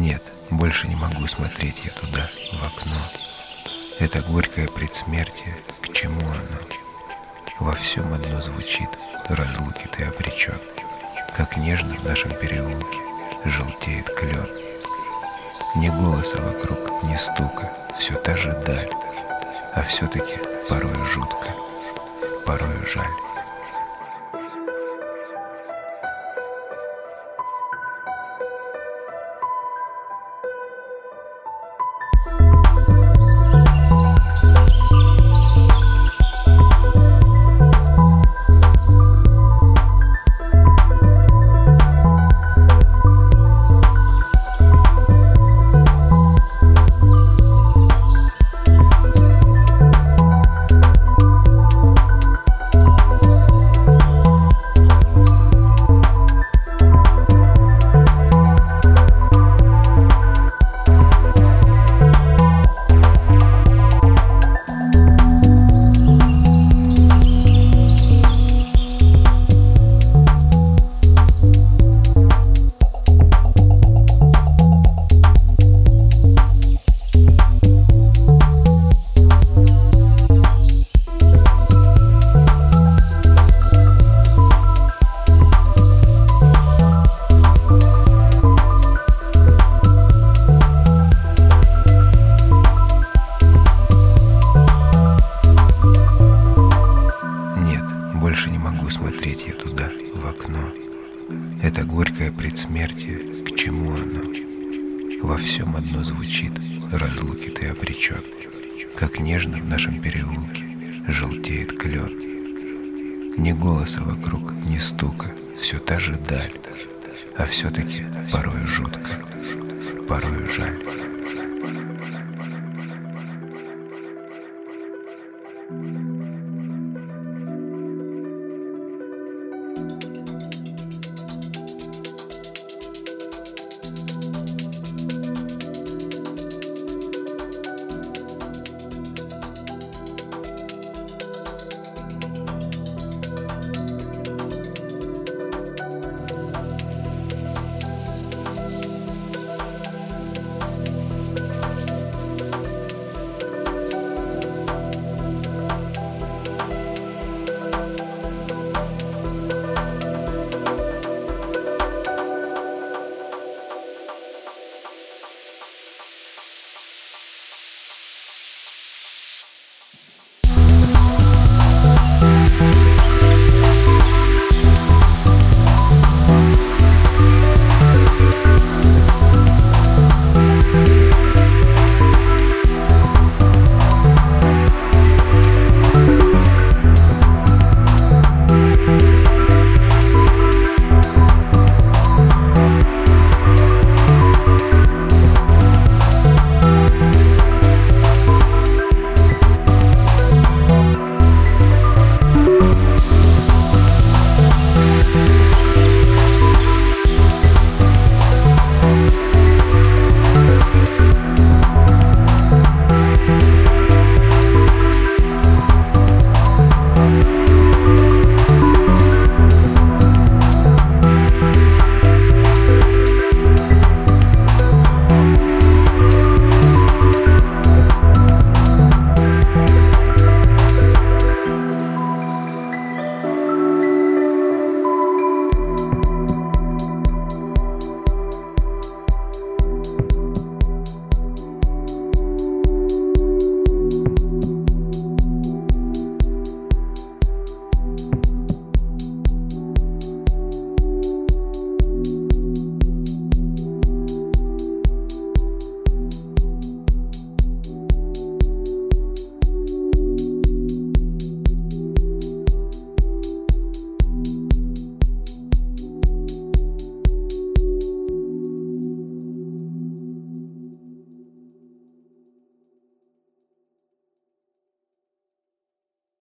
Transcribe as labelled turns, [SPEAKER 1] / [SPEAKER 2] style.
[SPEAKER 1] Нет, больше не могу смотреть я туда, в окно. Это горькое предсмертие, к чему оно? Во всем одно звучит, разлуки ты обречен. Как нежно в нашем переулке желтеет клен. Ни голоса вокруг, ни стука, все та же даль. А все-таки порою жутко, порою жаль. Это горькое предсмертие, к чему оно? Во всем одно звучит, разлуки ты обречен. Как нежно в нашем переулке желтеет клен. Ни голоса вокруг, ни стука, все та же даль. А все-таки порою жутко, порою жаль.